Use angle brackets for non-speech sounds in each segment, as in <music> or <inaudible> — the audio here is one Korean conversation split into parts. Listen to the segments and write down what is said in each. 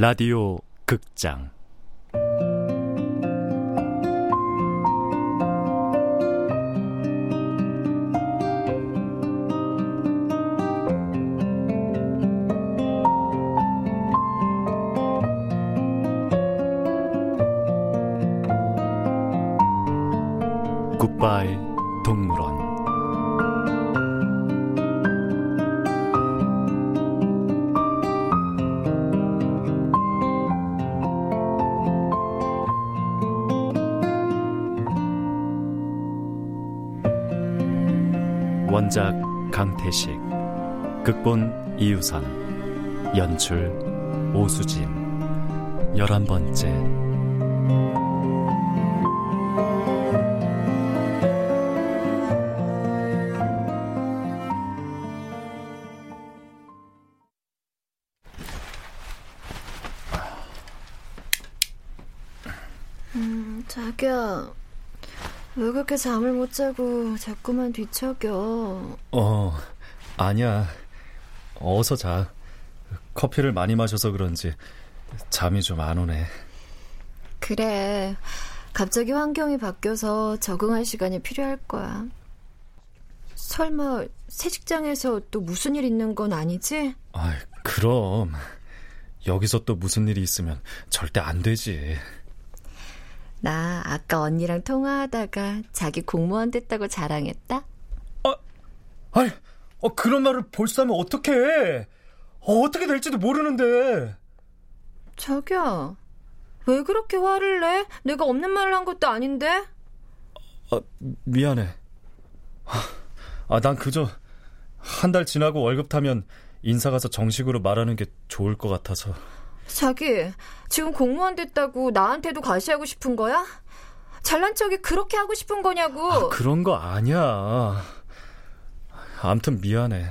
라디오 극장 원작 강태식 극본 이유선 연출 오수진. 열한 번째 왜 그렇게 잠을 못 자고 자꾸만 뒤척여? 어 아니야 어서 자 커피를 많이 마셔서 그런지 잠이 좀 안 오네 그래. 갑자기 환경이 바뀌어서 적응할 시간이 필요할 거야. 설마 새 직장에서 또 무슨 일 있는 건 아니지? 아 그럼 여기서 또 무슨 일이 있으면 절대 안 되지 나 아까 언니랑 통화하다가 자기 공무원 됐다고 자랑했다? 아, 아니, 어, 그런 말을 벌써 하면 어떡해. 어, 어떻게 될지도 모르는데. 자기야, 왜 그렇게 화를 내? 내가 없는 말을 한 것도 아닌데? 아, 미안해. 아, 난 그저 한 달 지나고 월급 타면 인사 가서 정식으로 말하는 게 좋을 것 같아서. 자기, 지금 공무원 됐다고 나한테도 과시하고 싶은 거야? 잘난 척이 그렇게 하고 싶은 거냐고. 아, 그런 거 아니야. 암튼 미안해.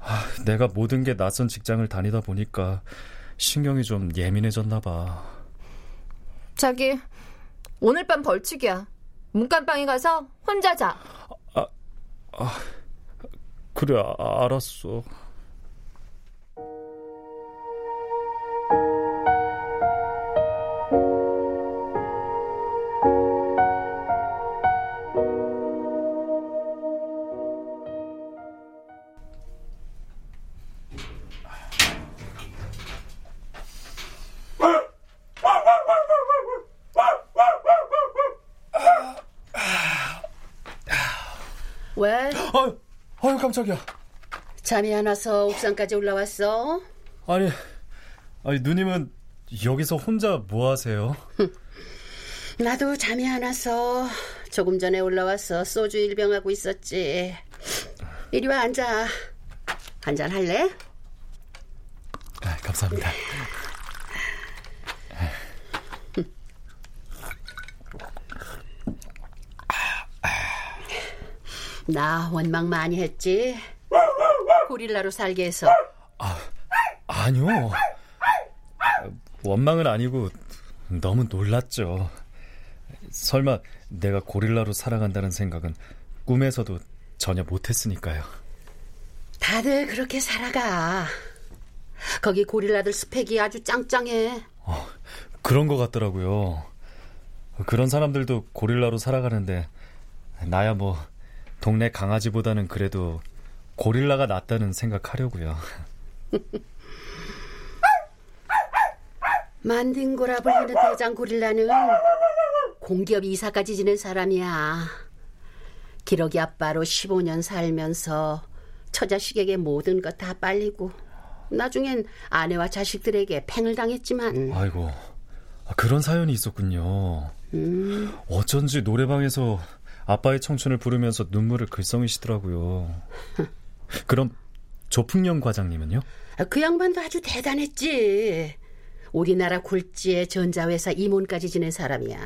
아, 내가 모든 게 낯선 직장을 다니다 보니까 신경이 좀 예민해졌나 봐. 자기, 오늘 밤 벌칙이야. 문간방에 가서 혼자 자. 아, 아 그래, 아, 알았어. 깜짝이야. 잠이 안 와서 옥상까지 올라왔어? 아니, 아니 누님은 여기서 혼자 뭐 하세요? <laughs> 나도 잠이 안 와서 조금 전에 올라와서 소주 일병하고 있었지. 이리 와 앉아. 한잔 할래? 아, 감사합니다. 나 원망 많이 했지. 고릴라로 살게 해서. 아, 아니요. 원망은 아니고 너무 놀랐죠. 설마 내가 고릴라로 살아간다는 생각은 꿈에서도 전혀 못했으니까요. 다들 그렇게 살아가. 거기 고릴라들 스펙이 아주 짱짱해. 어, 그런 것 같더라고요. 그런 사람들도 고릴라로 살아가는데 나야 뭐 동네 강아지보다는 그래도 고릴라가 낫다는 생각하려고요. <laughs> 만딩고라 불리는 대장 고릴라는 공기업 이사까지 지낸 사람이야. 기러기 아빠로 15년 살면서 처자식에게 모든 것 다 빨리고 나중엔 아내와 자식들에게 팽을 당했지만 아이고 그런 사연이 있었군요. 음. 어쩐지 노래방에서 아빠의 청춘을 부르면서 눈물을 글썽이시더라고요. 그럼 조풍령 과장님은요? 그 양반도 아주 대단했지. 우리나라 굴지의 전자회사 임원까지 지낸 사람이야.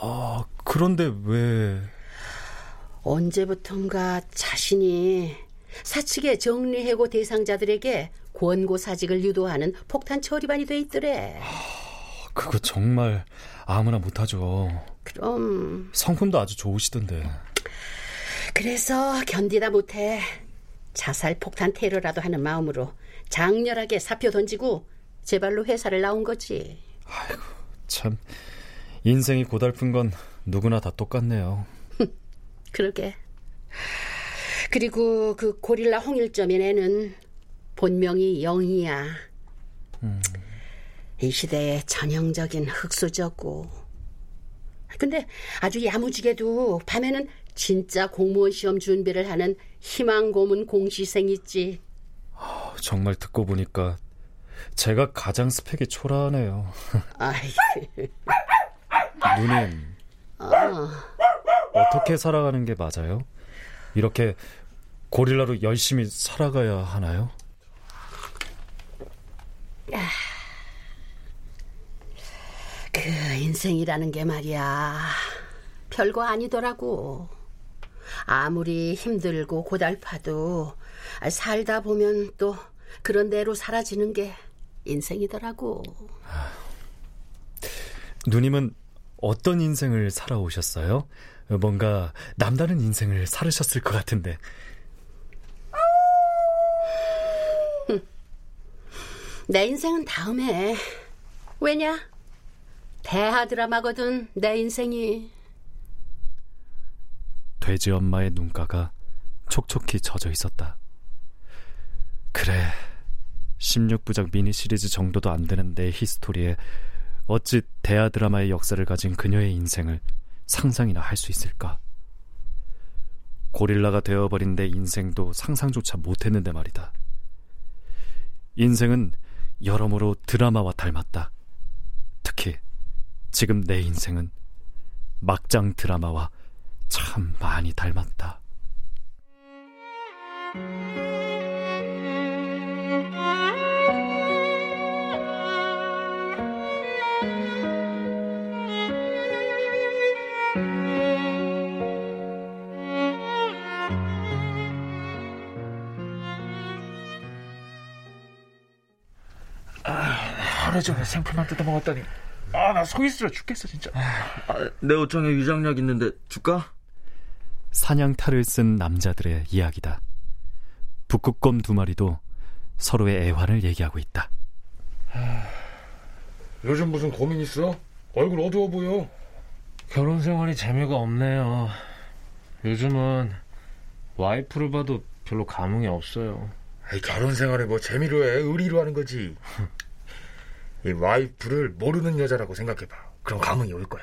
아, 그런데 왜... 언제부턴가 자신이 사측의 정리해고 대상자들에게 권고 사직을 유도하는 폭탄 처리반이 돼 있더래. 그거 정말 아무나 못하죠. 그럼 성품도 아주 좋으시던데. 그래서 견디다 못해 자살 폭탄 테러라도 하는 마음으로 장렬하게 사표 던지고 제 발로 회사를 나온 거지. 아이고, 참. 인생이 고달픈 건 누구나 다 똑같네요. 그러게. 그리고 그 고릴라 홍일점인 애는 본명이 영이야. 음. 이 시대의 전형적인 흑수저고. 근데 아주 야무지게도 밤에는 진짜 공무원 시험 준비를 하는 희망 고문 공시생 있지. 아, 정말 듣고 보니까 제가 가장 스펙이 초라하네요. <laughs> 누님. 어. 어떻게 살아가는 게 맞아요? 이렇게 고릴라로 열심히 살아가야 하나요? 그 인생이라는 게 말이야. 별거 아니더라고. 아무리 힘들고 고달파도 살다 보면 또 그런 대로 사라지는 게 인생이더라고. 누님은 어떤 인생을 살아오셨어요? 뭔가 남다른 인생을 살으셨을 것 같은데. 내 인생은 다음에. 왜냐? 대하 드라마거든, 내 인생이. 돼지 엄마의 눈가가 촉촉히 젖어 있었다. 그래. 16부작 미니 시리즈 정도도 안 되는 내 히스토리에 어찌 대하 드라마의 역사를 가진 그녀의 인생을 상상이나 할 수 있을까? 고릴라가 되어버린 내 인생도 상상조차 못했는데 말이다. 인생은 여러모로 드라마와 닮았다. 특히 지금 내 인생은 막장 드라마와 참 많이 닮았다. 하루 종일 생풀만 뜯어먹었더니 아 나 속이 쓰려 죽겠어 진짜. 아, 내 옷장에 위장약 있는데 줄까? 사냥탈을 쓴 남자들의 이야기다. 북극곰 두 마리도 서로의 애환을 얘기하고 있다. 요즘 무슨 고민 있어? 얼굴 어두워 보여. 결혼 생활이 재미가 없네요. 요즘은 와이프를 봐도 별로 감흥이 없어요. 아이, 결혼 생활에 뭐 재미로 해. 의리로 하는 거지 <laughs> 이 와이프를 모르는 여자라고 생각해봐. 그럼 감흥이 올 거야.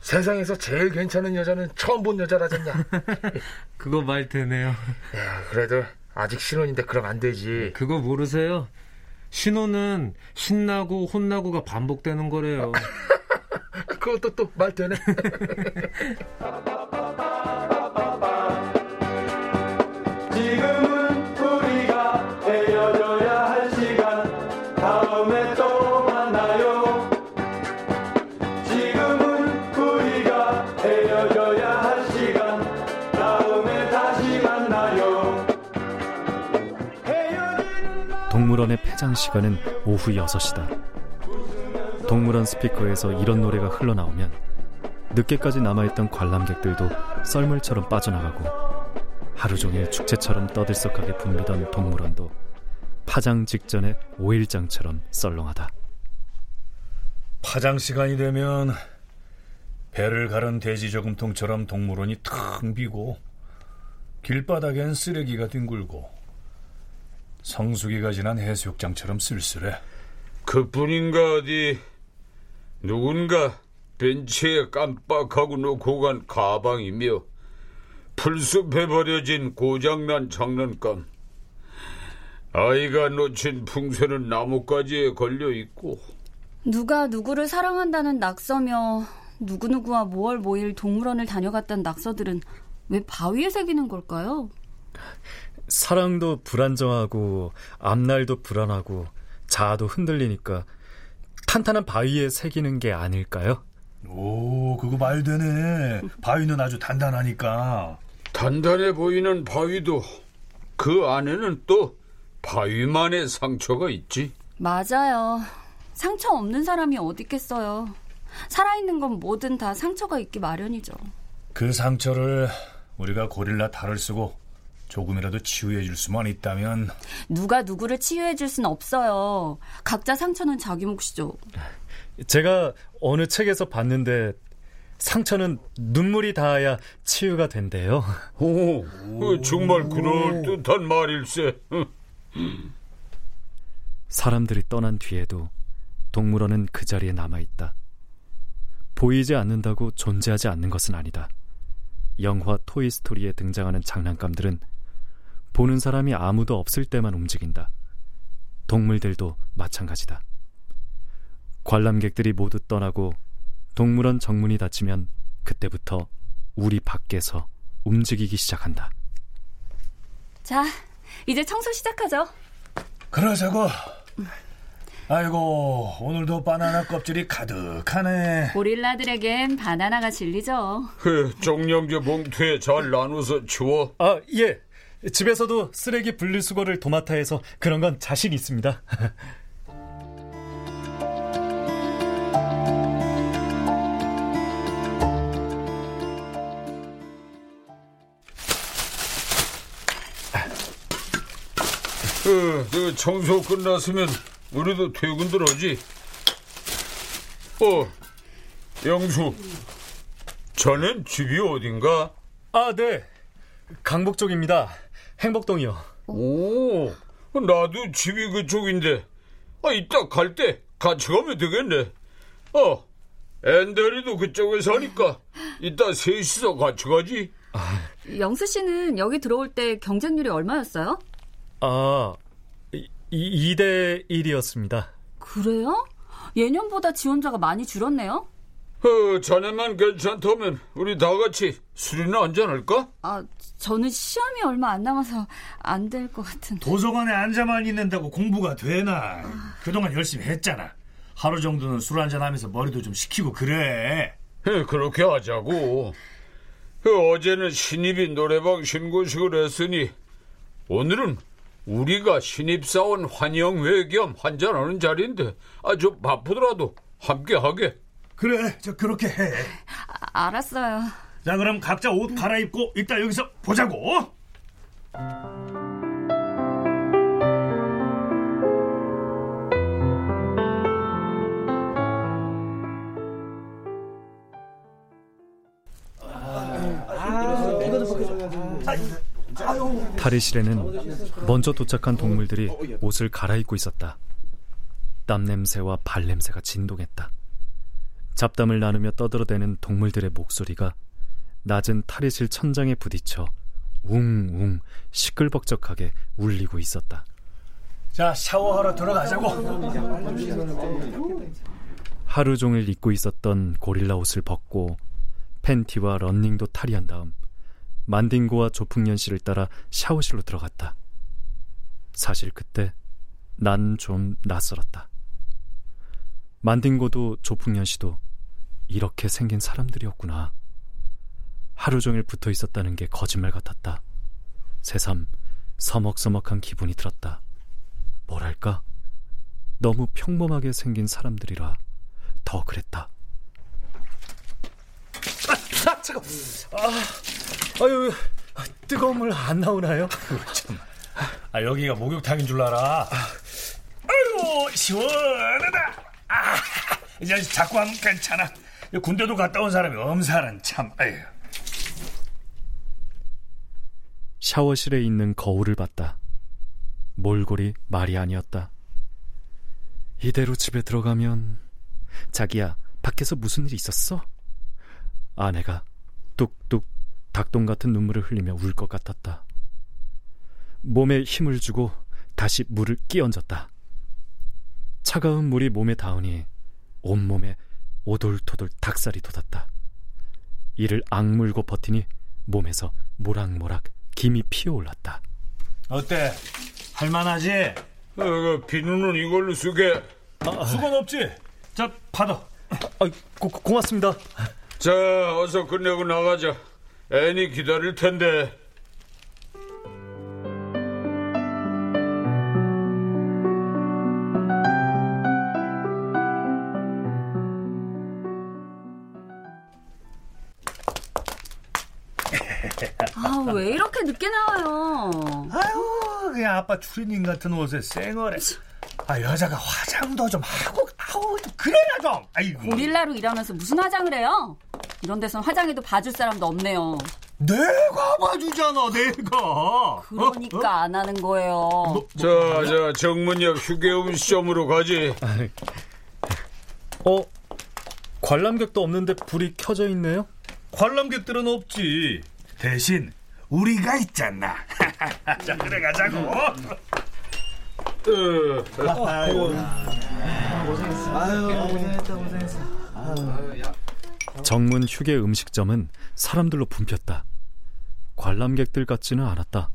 세상에서 제일 괜찮은 여자는 처음 본 여자라잖냐. <laughs> 그거 말 되네요. 야, 그래도 아직 신혼인데 그럼 안 되지. 그거 모르세요? 신혼은 신나고 혼나고가 반복되는 거래요. <laughs> 그것도 또 말 되네. <laughs> 동물원의 폐장 시간은 오후 6시다. 동물원 스피커에서 이런 노래가 흘러나오면 늦게까지 남아있던 관람객들도 썰물처럼 빠져나가고 하루 종일 축제처럼 떠들썩하게 붐비던 동물원도 파장 직전의 오일장처럼 썰렁하다. 파장 시간이 되면 배를 가른 돼지 저금통처럼 동물원이 텅 비고 길바닥엔 쓰레기가 뒹굴고 성수기가 지난 해수욕장처럼 쓸쓸해. 그뿐인가 어디 누군가 벤치에 깜빡하고 놓고 간 가방이며 풀숲에 버려진 고장난 장난감 아이가 놓친 풍선은 나뭇가지에 걸려 있고 누가 누구를 사랑한다는 낙서며 누구누구와 모월 모일 동물원을 다녀갔던 낙서들은 왜 바위에 새기는 걸까요? 사랑도 불안정하고 앞날도 불안하고 자아도 흔들리니까 탄탄한 바위에 새기는 게 아닐까요? 오, 그거 말 되네. 바위는 아주 단단하니까. 단단해 보이는 바위도 그 안에는 또 바위만의 상처가 있지. 맞아요. 상처 없는 사람이 어디 있겠어요. 살아있는 건 뭐든 다 상처가 있기 마련이죠. 그 상처를 우리가 고릴라 탈을 쓰고 조금이라도 치유해 줄 수만 있다면 누가 누구를 치유해 줄 수는 없어요. 각자 상처는 자기 몫이죠. 제가 어느 책에서 봤는데 상처는 눈물이 닿아야 치유가 된대요. 오, 어, 정말 그럴듯한 말일세. 사람들이 떠난 뒤에도 동물원은 그 자리에 남아있다. 보이지 않는다고 존재하지 않는 것은 아니다. 영화 토이스토리에 등장하는 장난감들은 보는 사람이 아무도 없을 때만 움직인다. 동물들도 마찬가지다. 관람객들이 모두 떠나고 동물원 정문이 닫히면 그때부터 우리 밖에서 움직이기 시작한다. 자, 이제 청소 시작하죠. 그러자고. 아이고, 오늘도 바나나 껍질이 가득하네. 고릴라들에겐 바나나가 진리죠. 그 정령제 봉투에 잘 나눠서 치워. 아, 예. 집에서도 쓰레기 분리수거를 도맡아 해서 그런 건 자신 있습니다. 그, 그 청소 끝났으면 우리도 퇴근 들어오지. 어, 영수. 자넨 집이 어딘가? 아, 네. 강북 쪽입니다. 행복동이요. 오, 나도 집이 그쪽인데. 아, 이따 갈 때 같이 가면 되겠네. 어, 앤데리도 그쪽에 사니까 이따 셋이서 같이 가지. 영수 씨는 여기 들어올 때 경쟁률이 얼마였어요? 아, 이, 2대 1이었습니다. 그래요? 예년보다 지원자가 많이 줄었네요? 어, 자네만 괜찮다면 우리 다 같이 술이나 한잔 할까? 아, 저는 시험이 얼마 안 남아서 안 될 것 같은데. 도서관에 앉아만 있는다고 공부가 되나? 그동안 열심히 했잖아. 하루 정도는 술 한잔 하면서 머리도 좀 식히고 그래. 예, 그렇게 하자고. 그 어제는 신입이 노래방 신고식을 했으니 오늘은 우리가 신입사원 환영회 겸 한잔하는 자리인데 아주 바쁘더라도 함께 하게. 그래, 저 그렇게 해. 아, 알았어요. 자, 그럼 각자 옷 갈아입고 이따 여기서 보자고. 탈의실에는 먼저 도착한 동물들이 옷을 갈아입고 있었다. 땀 냄새와 발 냄새가 진동했다. 잡담을 나누며 떠들어대는 동물들의 목소리가 낮은 탈의실 천장에 부딪혀 웅웅 시끌벅적하게 울리고 있었다. 자, 샤워하러 들어가자고. 하루 종일 입고 있었던 고릴라 옷을 벗고 팬티와 런닝도 탈의한 다음 만딩고와 조풍년 씨를 따라 샤워실로 들어갔다. 사실 그때 난 좀 낯설었다. 만딩고도 조풍년 씨도 이렇게 생긴 사람들이었구나. 하루 종일 붙어 있었다는 게 거짓말 같았다. 새삼 서먹서먹한 기분이 들었다. 뭐랄까? 너무 평범하게 생긴 사람들이라 더 그랬다. 아, 아 잠깐. 아, 아유, 뜨거운 물 안 나오나요? 참. 아, 여기가 목욕탕인 줄 알아. 아유, 시원하다. 아, 이제 자꾸 하면 괜찮아. 군대도 갔다 온 사람이 엄살은 참. 아유. 샤워실에 있는 거울을 봤다. 몰골이 말이 아니었다. 이대로 집에 들어가면 자기야 밖에서 무슨 일 있었어? 아내가 뚝뚝 닭똥 같은 눈물을 흘리며 울 것 같았다. 몸에 힘을 주고 다시 물을 끼얹었다. 차가운 물이 몸에 닿으니 온몸에 오돌토돌 닭살이 돋았다. 이를 악물고 버티니 몸에서 모락모락 김이 피어올랐다. 어때? 할만하지? 어, 그 비누는 이걸로 쓰게. 아, 수건 없지? 자, 받아. 아, 고, 고맙습니다. 자, 어서 끝내고 나가자. 애니 기다릴 텐데. 아, 왜 이렇게 늦게 나와요? 아유, 그냥 아빠 추리닝 같은 옷에 쌩얼에. 아, 여자가 화장도 좀 하고, 아우, 좀 그래라 좀. 아이고. 고릴라로 일하면서 무슨 화장을 해요? 이런 데선 화장해도 봐줄 사람도 없네요. 내가 봐주잖아, 내가. 그러니까 안 하는 거예요. 자, 자, 정문역 휴게음 시점으로 가지. 어? 관람객도 없는데 불이 켜져 있네요? 관람객들은 없지. 대신 우리가 있잖아. <laughs> 자, 그래 가자고. 정문 휴게 음식점은 사람들로 붐볐다. 관람객들 같지는 않았다.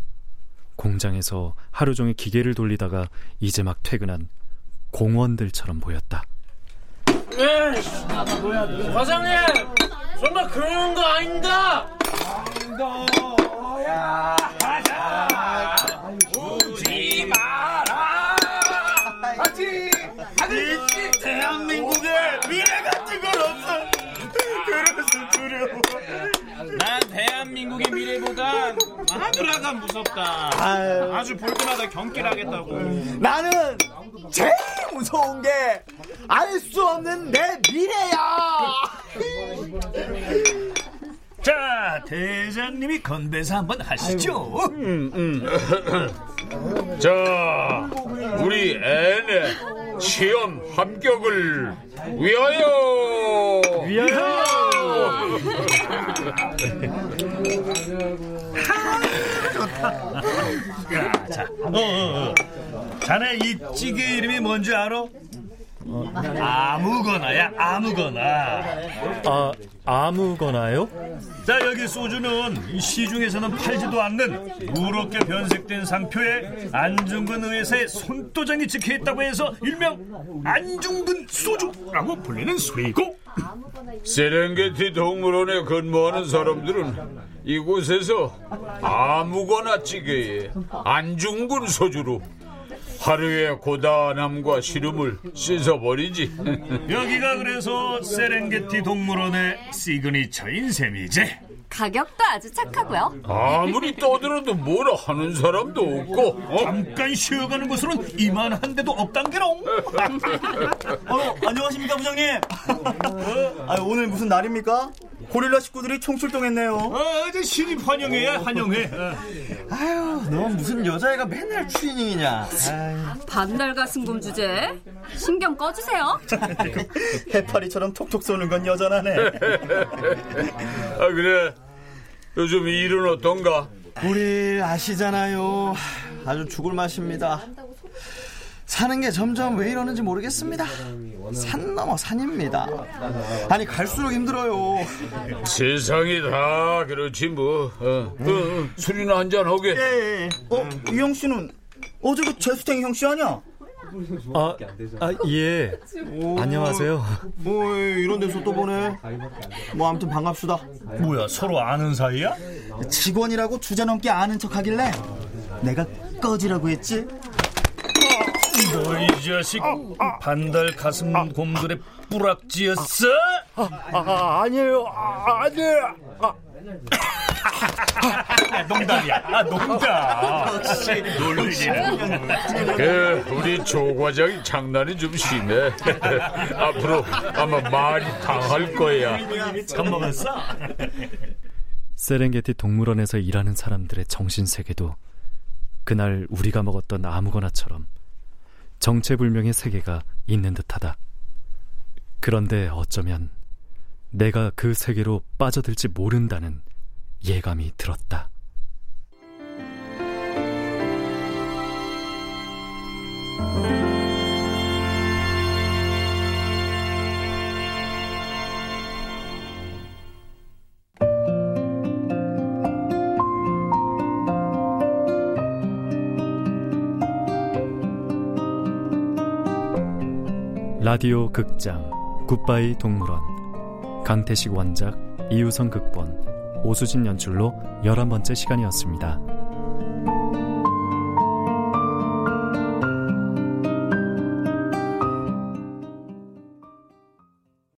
공장에서 하루 종일 기계를 돌리다가 이제 막 퇴근한 공원들처럼 보였다. 과장님! 정말 그런 거 아닙니다! 우지 마라. 아직 아직 대한민국에 미래 같은 건 없어. 그래서 두려워. 난 대한민국의 미래보단 하늘아가 무섭다. 아주 볼 때마다 경길하겠다고. 나는 제일 무서운 게 알 수 없는 내 미래야. 자, 대장님이 건배사 한번 하시죠. 자, 우리 앤의 시험 합격을 위하여! 위하여! <laughs> 야, 자, 어, 어, 어. 자네 이 찌개 이름이 뭔지 알아? 아무거나야, 아무거나. 아, 아무거나요? 자, 여기 소주는 이 시중에서는 팔지도 않는 누렇게 변색된 상표에 안중근 의회사의 손도장이 찍혀 있다고 해서 일명 안중근 소주라고 불리는 술이고 세렝게티 동물원에 근무하는 사람들은 이곳에서 아무거나 찌개에 안중근 소주로 하루의 고단함과 시름을 씻어버리지. <laughs> 여기가 그래서 세렝게티 동물원의 시그니처인 셈이지. 가격도 아주 착하고요. 아무리 떠들어도 뭐라 하는 사람도 없고. 어? 잠깐 쉬어가는 곳으로는 이만한 데도 없단게롱. <laughs> 어, 안녕하십니까 부장님. 아, 오늘 무슨 날입니까? 고릴라 식구들이 총출동했네요. 어, 이제 신입 환영회야 환영회. 어. 아유, 너 무슨 여자애가 맨날 추이닝이냐? 반달 가슴곰 주제. 신경 꺼주세요. 해파리처럼 톡톡 쏘는 건 여전하네. 아 그래. 요즘 일은 어떤가? 우리 아시잖아요. 아주 죽을 맛입니다. 사는 게 점점 왜 이러는지 모르겠습니다. 산 넘어 산입니다. 아니 갈수록 힘들어요. 세상이 다 그렇지 뭐. 어, 어, 어, 술이나 한잔 하게. 예, 예. 어, 이형 씨는 어제 그 재수탱이 형씨 아니야? 아, 아, 예. 안녕하세요. 뭐 이런 데서 또 보네. 뭐 아무튼 반갑수다. 뭐야 서로 아는 사이야? 직원이라고 주제 넘게 아는 척하길래 내가 꺼지라고 했지. 너이 자식 반달 가슴 곰돌의 뿌락지였어? 아, 아 아니에요. 아, 아니에요. 아. 아, 농담이야. 아, 농담. 놀리는. 그 우리 조 과장이 장난이 좀 심해. <laughs> 앞으로 아마 많이 당할 거야. 겁먹었어? 세렝게티 동물원에서 일하는 사람들의 정신 세계도 그날 우리가 먹었던 아무거나처럼 정체불명의 세계가 있는 듯하다. 그런데 어쩌면 내가 그 세계로 빠져들지 모른다는 예감이 들었다. 라디오 극장 굿바이 동물원 강태식 원작 이유성 극본 오수진 연출로 열한 번째 시간이었습니다.